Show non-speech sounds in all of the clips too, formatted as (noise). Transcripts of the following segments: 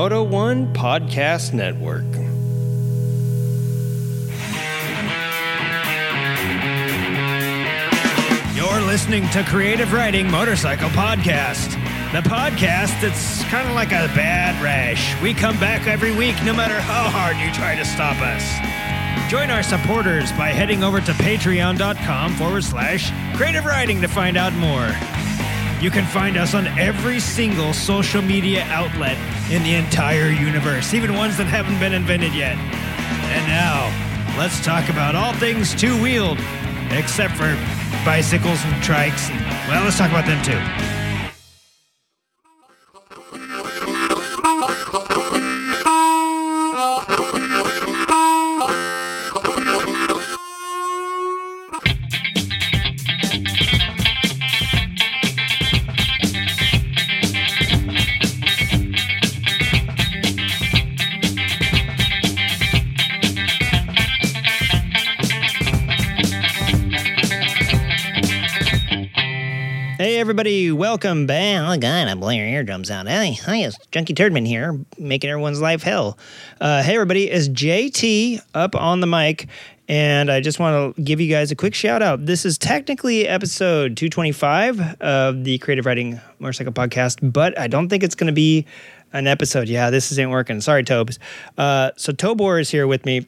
Moto One Podcast Network. You're listening to Creative Writing Motorcycle Podcast, the podcast that's kind of like a bad rash. We come back every week no matter how hard you try to stop us. Join our supporters by heading over to patreon.com forward slash creative writing to find out more. You can find us on every single social media outlet in the entire universe, even ones that haven't been invented yet. And now, let's talk about all things two wheeled, except for bicycles and trikes. And, well, let's talk about them too. Everybody, welcome back. Oh god, I'm blowing your eardrums out. Hey, hi, it's Junkie Turdman here, making everyone's life hell. Uh, hey everybody, it's JT up on the mic, and I just want to give you guys a quick shout out. This is technically episode 225 of the Creative Writing Motorcycle Podcast, but I don't think it's going to be an episode. Yeah, this isn't working. Sorry, Tobes. Uh, so Tobor is here with me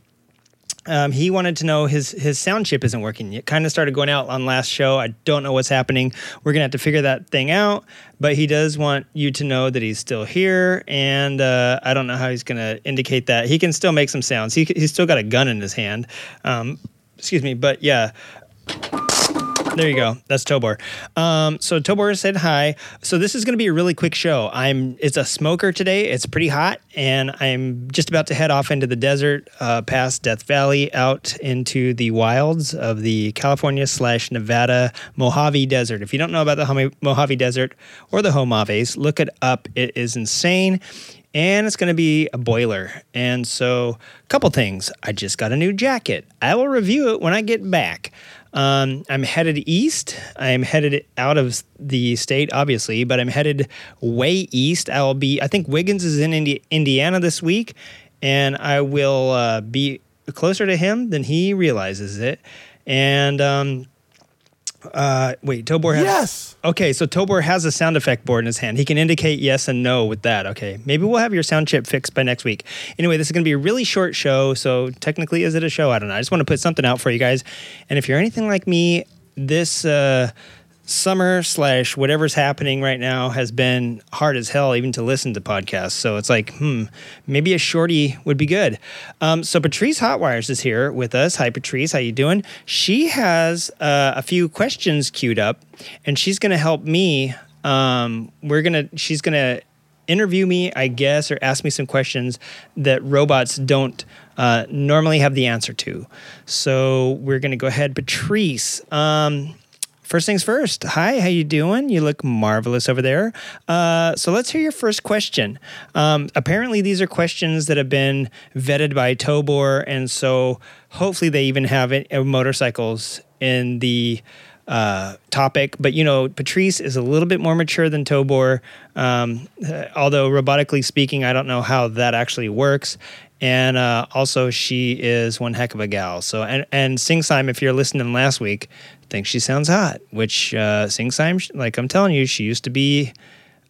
um, he wanted to know his his sound chip isn't working. It kind of started going out on last show. I don't know what's happening. We're gonna have to figure that thing out. But he does want you to know that he's still here, and uh, I don't know how he's gonna indicate that. He can still make some sounds. He he's still got a gun in his hand. Um, excuse me, but yeah. There you go. That's Tobor. Um, so Tobor said hi. So this is going to be a really quick show. I'm. It's a smoker today. It's pretty hot, and I'm just about to head off into the desert, uh, past Death Valley, out into the wilds of the California slash Nevada Mojave Desert. If you don't know about the Mojave Desert or the Mojaves, look it up. It is insane and it's going to be a boiler. And so, a couple things. I just got a new jacket. I will review it when I get back. Um, I'm headed east. I'm headed out of the state, obviously, but I'm headed way east. I'll be, I think Wiggins is in Indi- Indiana this week, and I will uh, be closer to him than he realizes it. And um, uh, wait, Tobor has. Yes. Okay, so Tobor has a sound effect board in his hand. He can indicate yes and no with that. Okay, maybe we'll have your sound chip fixed by next week. Anyway, this is going to be a really short show. So technically, is it a show? I don't know. I just want to put something out for you guys. And if you're anything like me, this uh, summer slash whatever's happening right now has been hard as hell even to listen to podcasts. So it's like hmm maybe a shorty would be good. Um, so patrice hotwires is here with us. Hi patrice. How you doing? She has uh, a few questions queued up and she's going to help me um, we're going to she's going to interview me i guess or ask me some questions that robots don't uh, normally have the answer to. So we're going to go ahead. Patrice um, first things first. Hi, how you doing? You look marvelous over there. Uh, so let's hear your first question. Um, apparently, these are questions that have been vetted by Tobor, and so hopefully they even have it, uh, motorcycles in the uh, topic. But you know, Patrice is a little bit more mature than Tobor. Um, uh, although robotically speaking, I don't know how that actually works. And uh, also, she is one heck of a gal. So, and and Singsime, if you're listening last week, thinks she sounds hot. Which uh, Singsime, like I'm telling you, she used to be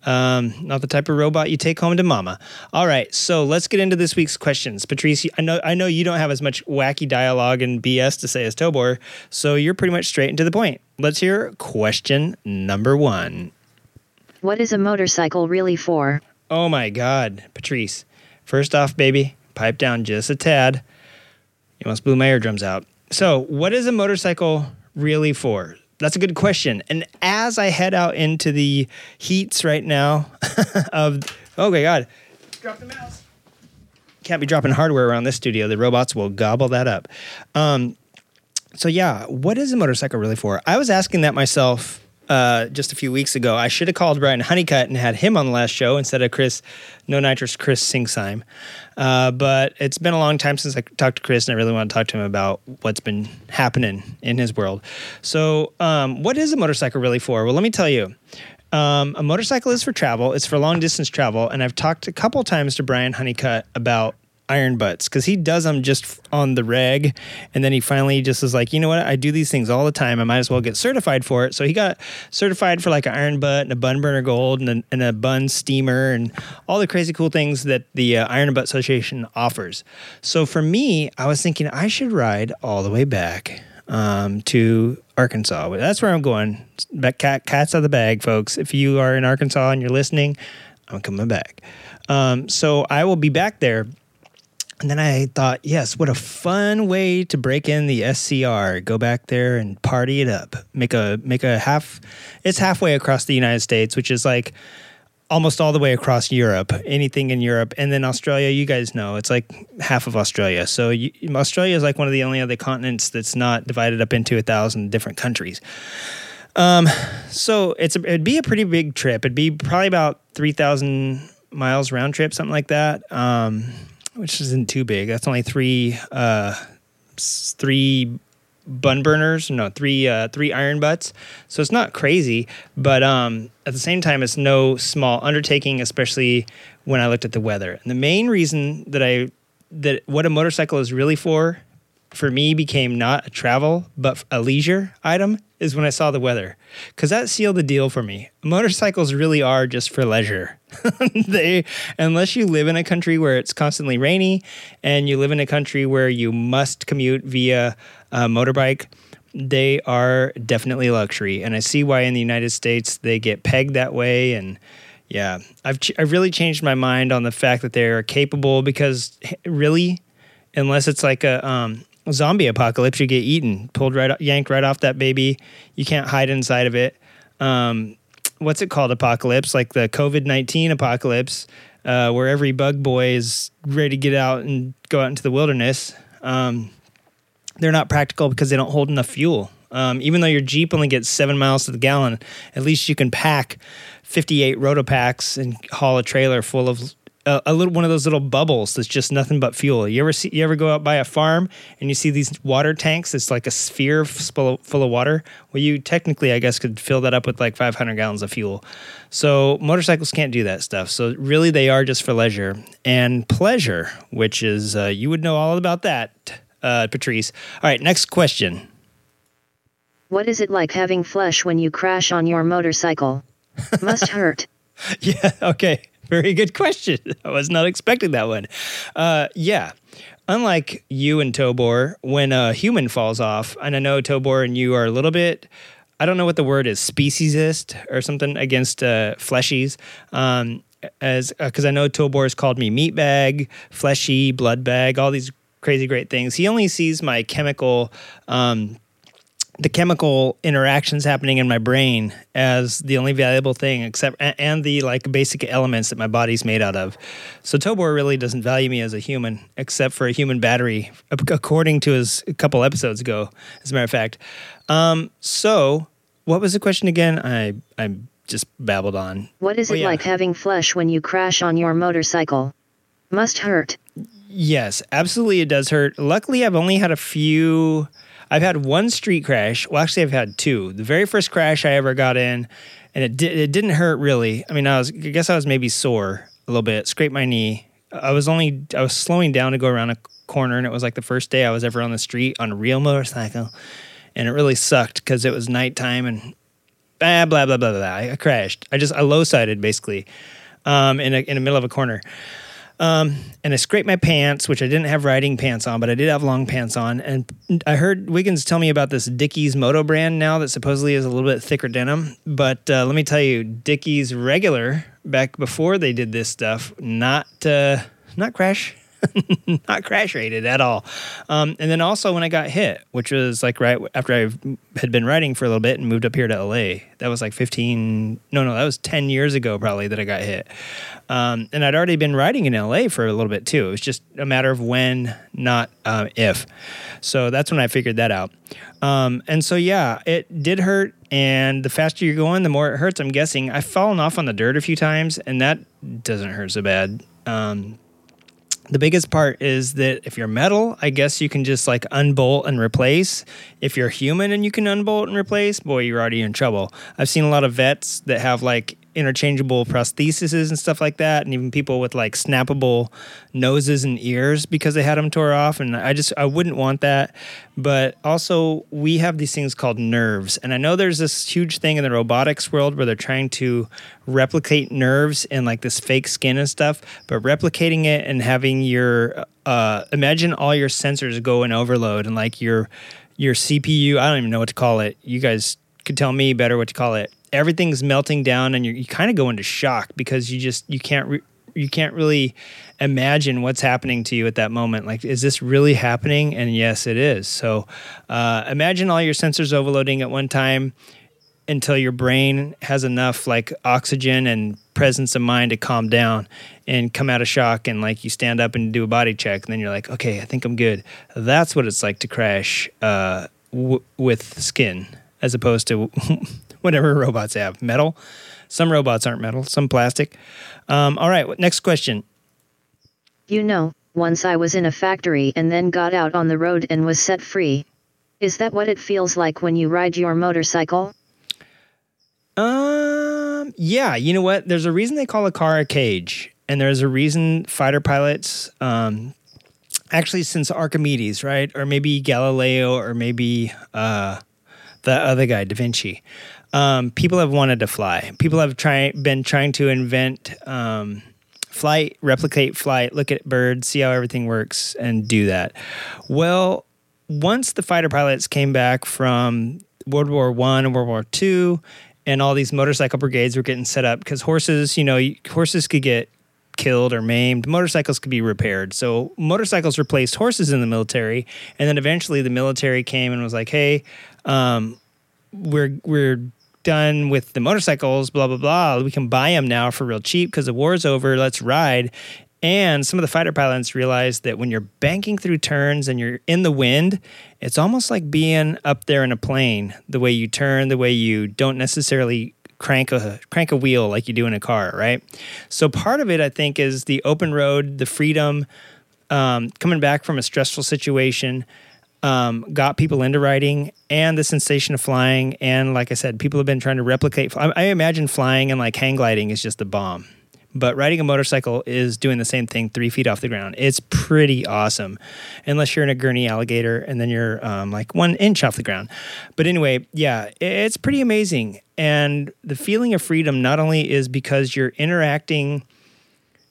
um, not the type of robot you take home to mama. All right, so let's get into this week's questions. Patrice, I know I know you don't have as much wacky dialogue and BS to say as Tobor, so you're pretty much straight and to the point. Let's hear question number one. What is a motorcycle really for? Oh my God, Patrice. First off, baby, pipe down just a tad. You almost blew my eardrums out. So, what is a motorcycle really for? That's a good question. And as I head out into the heats right now (laughs) of, oh my God, drop the mouse. Can't be dropping hardware around this studio. The robots will gobble that up. Um, so, yeah, what is a motorcycle really for? I was asking that myself uh, just a few weeks ago. I should have called Brian Honeycutt and had him on the last show instead of Chris, no nitrous Chris Singsime. Uh, but it's been a long time since I talked to Chris, and I really want to talk to him about what's been happening in his world. So, um, what is a motorcycle really for? Well, let me tell you. Um, a motorcycle is for travel. It's for long distance travel, and I've talked a couple times to Brian Honeycutt about iron butts because he does them just on the reg and then he finally just is like you know what? I do these things all the time. I might as well get certified for it. So he got certified for like an iron butt and a bun burner gold and a, and a bun steamer and all the crazy cool things that the uh, iron butt association offers. So for me i was thinking i should ride all the way back um, to arkansas. That's where i'm going. Cat, cats out of the bag folks. If you are in arkansas and you're listening i'm coming back. Um, so i will be back there and then I thought, yes, what a fun way to break in the SCR. Go back there and party it up. Make a make a half. It's halfway across the United States, which is like almost all the way across Europe. Anything in Europe, and then Australia. You guys know it's like half of Australia. So you, Australia is like one of the only other continents that's not divided up into a thousand different countries. Um, so it's a, it'd be a pretty big trip. It'd be probably about three thousand miles round trip, something like that. Um, which isn't too big. That's only three uh, three bun burners, no, three uh, three iron butts. So it's not crazy, but um, at the same time, it's no small undertaking, especially when I looked at the weather. And the main reason that I that what a motorcycle is really for for me became not a travel but a leisure item is when I saw the weather because that sealed the deal for me. Motorcycles really are just for leisure. (laughs) they unless you live in a country where it's constantly rainy and you live in a country where you must commute via a motorbike, they are definitely luxury. And I see why in the United States they get pegged that way and yeah, I've ch- I've really changed my mind on the fact that they are capable because really unless it's like a um, zombie apocalypse, you get eaten, pulled right, yanked right off that baby. You can't hide inside of it. Um, what's it called? Apocalypse, like the COVID nineteen apocalypse, uh, where every bug boy is ready to get out and go out into the wilderness. Um, they're not practical because they don't hold enough fuel. Um, even though your Jeep only gets seven miles to the gallon, at least you can pack 58 Rotopax and haul a trailer full of a, a, little one of those little bubbles that's just nothing but fuel. You ever see? You ever go out by a farm and you see these water tanks? It's like a sphere full of, full of water. Well, you technically, I guess, could fill that up with like 500 gallons of fuel. So motorcycles can't do that stuff. So really, they are just for leisure and pleasure, which is uh, you would know all about that, uh, Patrice. All right, next question. What is it like having flesh when you crash on your motorcycle? Must (laughs) hurt. yeah. Okay. (laughs) Very good question. (laughs) I was not expecting that one. Uh, yeah. Unlike you and Tobor, when a human falls off, and I know Tobor and you are a little bit, I don't know what the word is, speciesist or something against uh, fleshies. Um, as because uh, I know Tobor has called me meat bag, fleshy, blood bag, all these crazy great things. He only sees my chemical um, the chemical interactions happening in my brain as the only valuable thing except and the like basic elements that my body's made out of. So tobor really doesn't value me as a human except for a human battery according to his a couple episodes ago as a matter of fact. Um, so what was the question again? I i just babbled on. What is oh, it yeah. like having flesh when you crash on your motorcycle? Must hurt. Yes absolutely it does hurt. Luckily i've only had a few I've had one street crash. Well, actually, I've had two. The very first crash I ever got in, and it did, it didn't hurt really. I mean, I was I guess I was maybe sore a little bit, scraped my knee. I was only I was slowing down to go around a corner, and it was like the first day I was ever on the street on a real motorcycle, and it really sucked because it was nighttime and blah blah blah blah blah. I crashed. I just I low sided basically um, in a, in the middle of a corner. Um, and I scraped my pants, which I didn't have riding pants on, but I did have long pants on. And I heard Wiggins tell me about this Dickies Moto brand now that supposedly is a little bit thicker denim. But uh, let me tell you, Dickies regular back before they did this stuff, not uh, not crash (laughs) not crash rated at all. Um, and then also when I got hit, which was like right after I had been riding for a little bit and moved up here to LA. That was like 15, no, no, that was 10 years ago probably that I got hit. Um, and I'd already been riding in LA for a little bit too. It was just a matter of when, not um, if. So that's when I figured that out. Um, and so, yeah, it did hurt. And the faster you're going, the more it hurts, I'm guessing. I've fallen off on the dirt a few times, and that doesn't hurt so bad. Um, the biggest part is that if you're metal, I guess you can just like unbolt and replace. If you're human and you can unbolt and replace, boy, you're already in trouble. I've seen a lot of vets that have like interchangeable prostheses and stuff like that, and even people with like snappable noses and ears because they had them tore off. And I just I wouldn't want that. But also, we have these things called nerves, and I know there's this huge thing in the robotics world where they're trying to replicate nerves in like this fake skin and stuff. But replicating it and having your uh, imagine all your sensors go in overload and like your your CPU. I don't even know what to call it. You guys could tell me better what to call it. Everything's melting down and you kind of go into shock because you just you can't re- you can't really imagine what's happening to you at that moment. Like is this really happening? And yes it is. So uh, imagine all your sensors overloading at one time until your brain has enough like oxygen and presence of mind to calm down and come out of shock and like you stand up and do a body check and then you're like okay i think i'm good. That's what it's like to crash uh, w- with skin as opposed to (laughs) whatever robots have. Metal. Some robots aren't metal, some plastic. Um, all right, next question. You know, once I was in a factory and then got out on the road and was set free. Is that what it feels like when you ride your motorcycle? Um, yeah, you know what? There's a reason they call a car a cage, and there's a reason fighter pilots, um, actually since Archimedes, right, or maybe Galileo, or maybe uh, the other guy, Da Vinci um, people have wanted to fly. People have try, been trying to invent um, flight, replicate flight, look at birds, see how everything works, and do that. Well, once the fighter pilots came back from World War One and World War Two, and all these motorcycle brigades were getting set up because horses, you know, horses could get killed or maimed. Motorcycles could be repaired. So motorcycles replaced horses in the military, and then eventually the military came and was like, "Hey, um, we're we're done with the motorcycles, blah, blah, blah. We can buy them now for real cheap because the war's over. Let's ride. And some of the fighter pilots realized that when you're banking through turns and you're in the wind, it's almost like being up there in a plane. The way you turn, the way you don't necessarily crank a crank a wheel like you do in a car, right? So part of it, I think, is the open road, the freedom, um, coming back from a stressful situation, um, got people into riding and the sensation of flying. And like I said, people have been trying to replicate. I, I imagine flying and like hang gliding is just the bomb. But riding a motorcycle is doing the same thing three feet off the ground. It's pretty awesome, unless you're in a gurney alligator and then you're um, like one inch off the ground. But anyway, yeah, it's pretty amazing. And the feeling of freedom not only is because you're interacting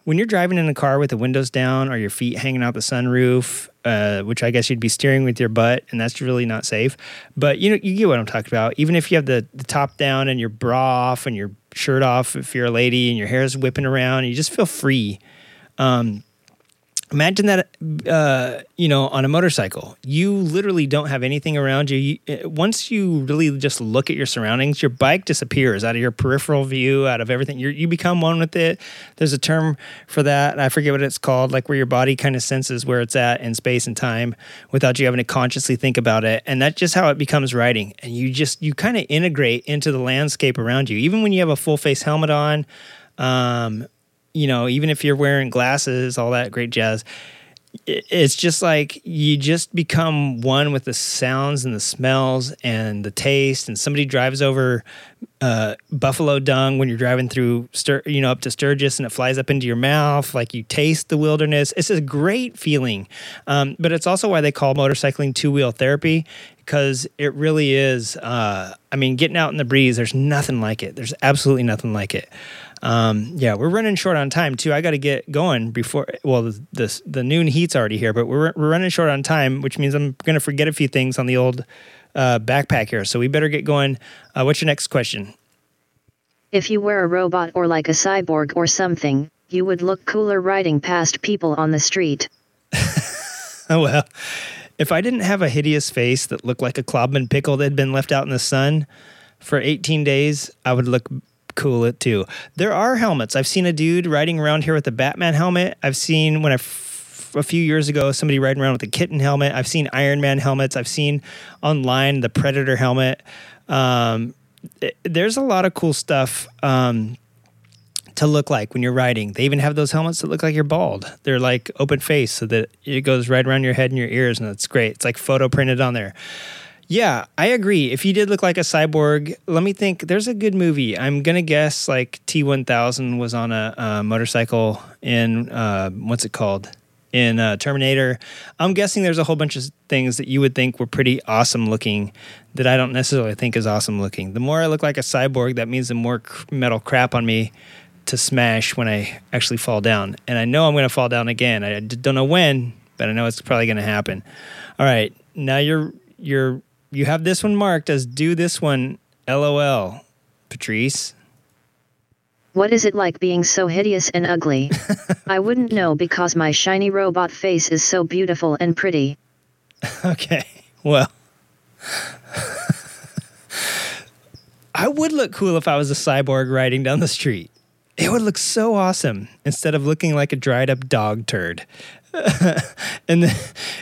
when you're driving in a car with the windows down or your feet hanging out the sunroof, uh, which I guess you'd be steering with your butt, and that's really not safe. But you know, you get what I'm talking about. Even if you have the, the top down and your bra off and your shirt off, if you're a lady and your hair is whipping around, you just feel free. Um, imagine that uh, you know on a motorcycle. You literally don't have anything around you. you. Uh, once you really just look at your surroundings your bike disappears out of your peripheral view out of everything. You you become one with it. There's a term for that i forget what it's called like where your body kind of senses where it's at in space and time without you having to consciously think about it. And that's just how it becomes riding and you just you kind of integrate into the landscape around you. Even when you have a full face helmet on um, you know, even if you're wearing glasses, all that great jazz, it's just like you just become one with the sounds and the smells and the taste. And somebody drives over uh, buffalo dung when you're driving through, Stur- you know, up to Sturgis, and it flies up into your mouth. Like you taste the wilderness. It's a great feeling. Um, but it's also why they call motorcycling two wheel therapy because it really is. Uh, I mean, getting out in the breeze, there's nothing like it. There's absolutely nothing like it. Um, yeah, we're running short on time too. I got to get going before. Well, the, the, the noon heat's already here, but we're we're running short on time, which means I'm going to forget a few things on the old uh, backpack here. So we better get going. Uh, what's your next question? If you were a robot or like a cyborg or something, you would look cooler riding past people on the street. oh (laughs) well. If I didn't have a hideous face that looked like a Klobman pickle that had been left out in the sun for 18 days, I would look cool it too. There are helmets. I've seen a dude riding around here with a Batman helmet. I've seen when I a few years ago somebody riding around with a kitten helmet. I've seen Iron Man helmets. I've seen online the Predator helmet. Um, it, there's a lot of cool stuff um, to look like when you're riding. They even have those helmets that look like you're bald. They're like open face so that it goes right around your head and your ears, and it's great. It's like photo printed on there. Yeah, I agree. If you did look like a cyborg, let me think. There's a good movie. I'm gonna guess like T1000 was on a, a motorcycle in uh, what's it called? In uh, Terminator. I'm guessing there's a whole bunch of things that you would think were pretty awesome looking that I don't necessarily think is awesome looking. The more I look like a cyborg, that means the more metal crap on me to smash when I actually fall down. And I know I'm to fall down again. I don't know when, but I know it's probably to happen. All right, now you're you're you have this one marked as do this one. LOL, Patrice. What is it like being so hideous and ugly? (laughs) I wouldn't know because my shiny robot face is so beautiful and pretty. (laughs) Okay, well. I would look cool if I was a cyborg riding down the street. It would look so awesome instead of looking like a dried up dog turd. (laughs) and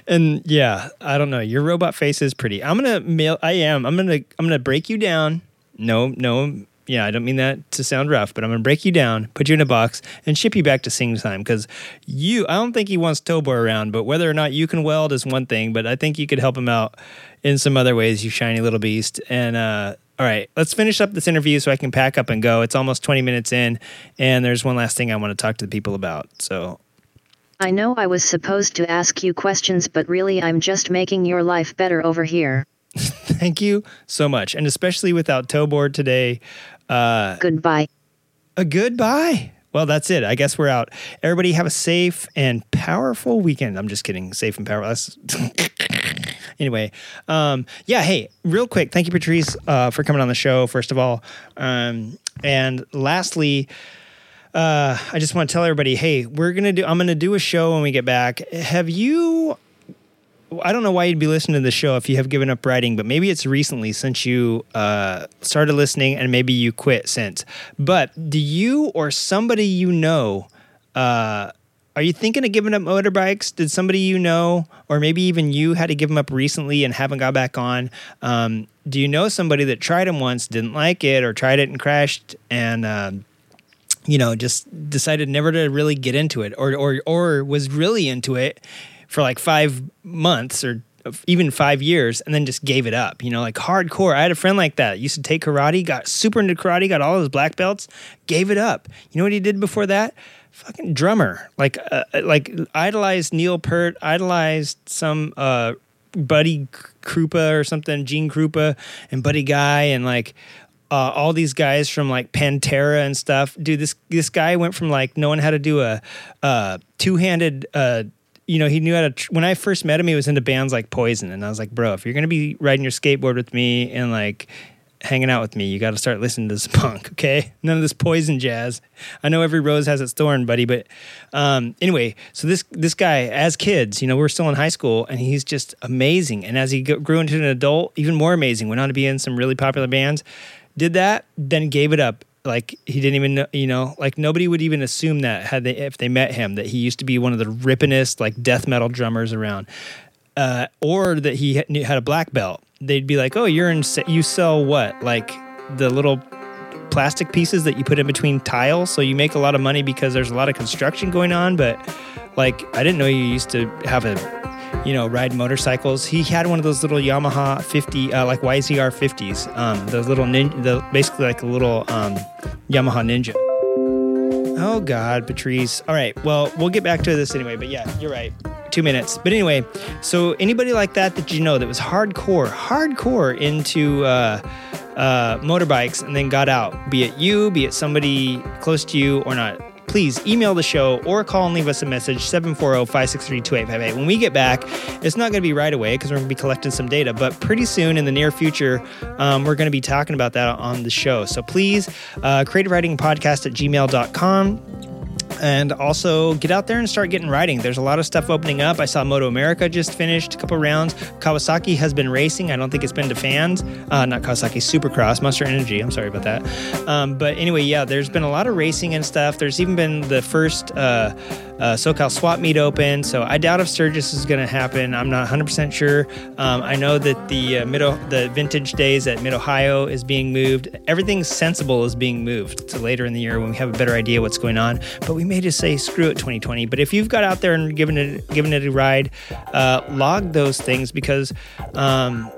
and yeah, I don't know. Your robot face is pretty. I'm gonna mail. I am. I'm gonna. I'm gonna break you down. No, no. Yeah, I don't mean that to sound rough, but I'm gonna break you down, put you in a box, and ship you back to Sing Time because you. I don't think he wants Tobor around, but whether or not you can weld is one thing. But I think you could help him out in some other ways, you shiny little beast. And uh, all right, let's finish up this interview so I can pack up and go. It's almost 20 minutes in, and there's one last thing I want to talk to the people about. So I know I was supposed to ask you questions, but really I'm just making your life better over here. (laughs) thank you so much. And especially without Tobor today. Uh, Goodbye. a goodbye. Well, that's it. I guess we're out. Everybody have a safe and powerful weekend. I'm just kidding. Safe and powerful. (laughs) anyway, um, yeah. Hey, real quick, thank you, Patrice, uh, for coming on the show. First of all, um, and lastly, uh, I just want to tell everybody, hey, we're gonna do. I'm gonna do a show when we get back. Have you? I don't know why you'd be listening to the show if you have given up writing, but maybe it's recently since you uh, started listening and maybe you quit since. But do you or somebody you know, uh, are you thinking of giving up motorbikes? Did somebody you know, or maybe even you, had to give them up recently and haven't got back on? Um, do you know somebody that tried them once, didn't like it, or tried it and crashed, and um, you know, just decided never to really get into it, or or or was really into it for like five months or even five years, and then just gave it up. You know, like hardcore. I had a friend like that. Used to take karate, got super into karate, got all his black belts, gave it up. You know what he did before that? Fucking drummer. Like uh, like idolized Neil Peart, idolized some uh, Buddy Krupa or something, Gene Krupa, and Buddy Guy, and like uh, all these guys from like Pantera and stuff. Dude, this this guy went from like knowing how to do a uh, two handed. Uh, you know, he knew how to. Tr- when I first met him, he was into bands like Poison, and I was like, bro, if you're gonna be riding your skateboard with me and like hanging out with me, you got to start listening to this (laughs) punk, okay? None of this Poison jazz. I know every rose has its thorn, buddy, but um, anyway, so this this guy, as kids, you know, we're still in high school, and he's just amazing. And as he grew into an adult, even more amazing. Went on to be in some really popular bands did that, then gave it up. Like he didn't even know, you know, like nobody would even assume that had they if they met him that he used to be one of the rippinest like death metal drummers around, uh, or that he had a black belt. They'd be like, "Oh, you're in you sell what like the little plastic pieces that you put in between tiles, so you make a lot of money because there's a lot of construction going on." But like, I didn't know you used to have a you know, ride motorcycles. He had one of those little Yamaha 50, uh, like YSR 50s, um, those little ninja, the, basically like a little um, Yamaha Ninja. Oh God, Patrice. All right, well, we'll get back to this anyway. But yeah, you're right. Two minutes. But anyway, so anybody like that that you know that was hardcore, hardcore into uh, uh, motorbikes and then got out, be it you, be it somebody close to you or not, please email the show or call and leave us a message 740-563-2858 when we get back it's not going to be right away because we're going to be collecting some data but pretty soon in the near future um, we're going to be talking about that on the show. So please uh, creative writing podcast at gmail.com and also get out there and start getting riding. There's a lot of stuff opening up. I saw Moto America just finished a couple rounds. Kawasaki has been racing. I don't think it's been to fans. Uh, not Kawasaki, Supercross, Monster Energy. I'm sorry about that. Um, but anyway, yeah, there's been a lot of racing and stuff. There's even been the first. Uh, uh, SoCal Swap Meet open. So I doubt if Sturgis is going to happen. I'm not 100% sure. Um, I know that the uh, the Vintage Days at Mid Ohio is being moved. Everything sensible is being moved to later in the year when we have a better idea what's going on. But we may just say screw it 2020. But if you've got out there and given it given it a ride, uh, log those things because. Um,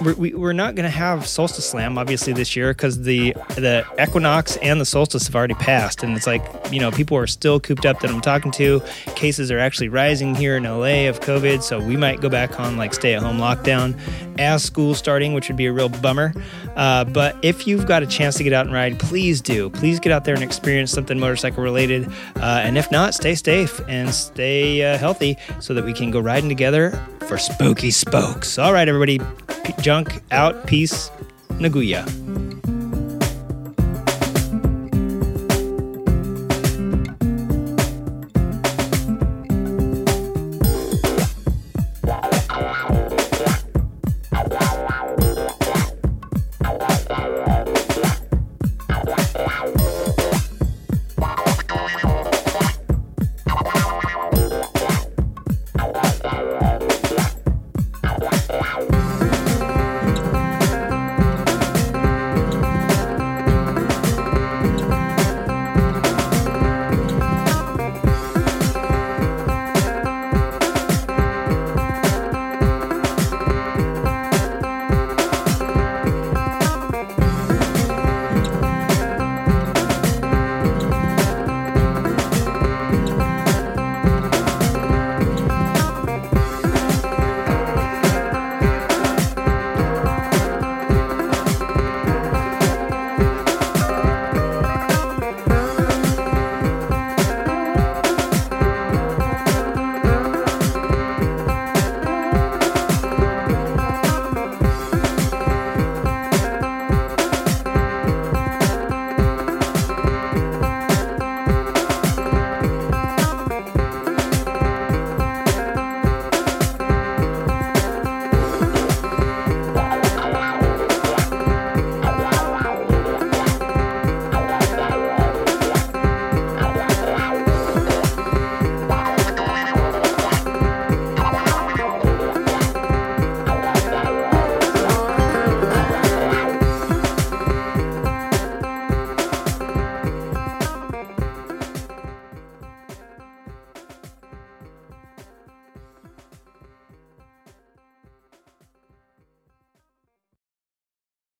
we're, we're not going to have Solstice Slam obviously this year because the the equinox and the solstice have already passed, and it's like you know people are still cooped up that I'm talking to. Cases are actually rising here in LA of COVID, so we might go back on like stay at home lockdown as school starting, which would be a real bummer. Uh, but if you've got a chance to get out and ride, please do. Please get out there and experience something motorcycle related, uh, and if not, stay safe and stay uh, healthy so that we can go riding together for spooky spokes. All right, everybody. Junk out. Peace. Naguya.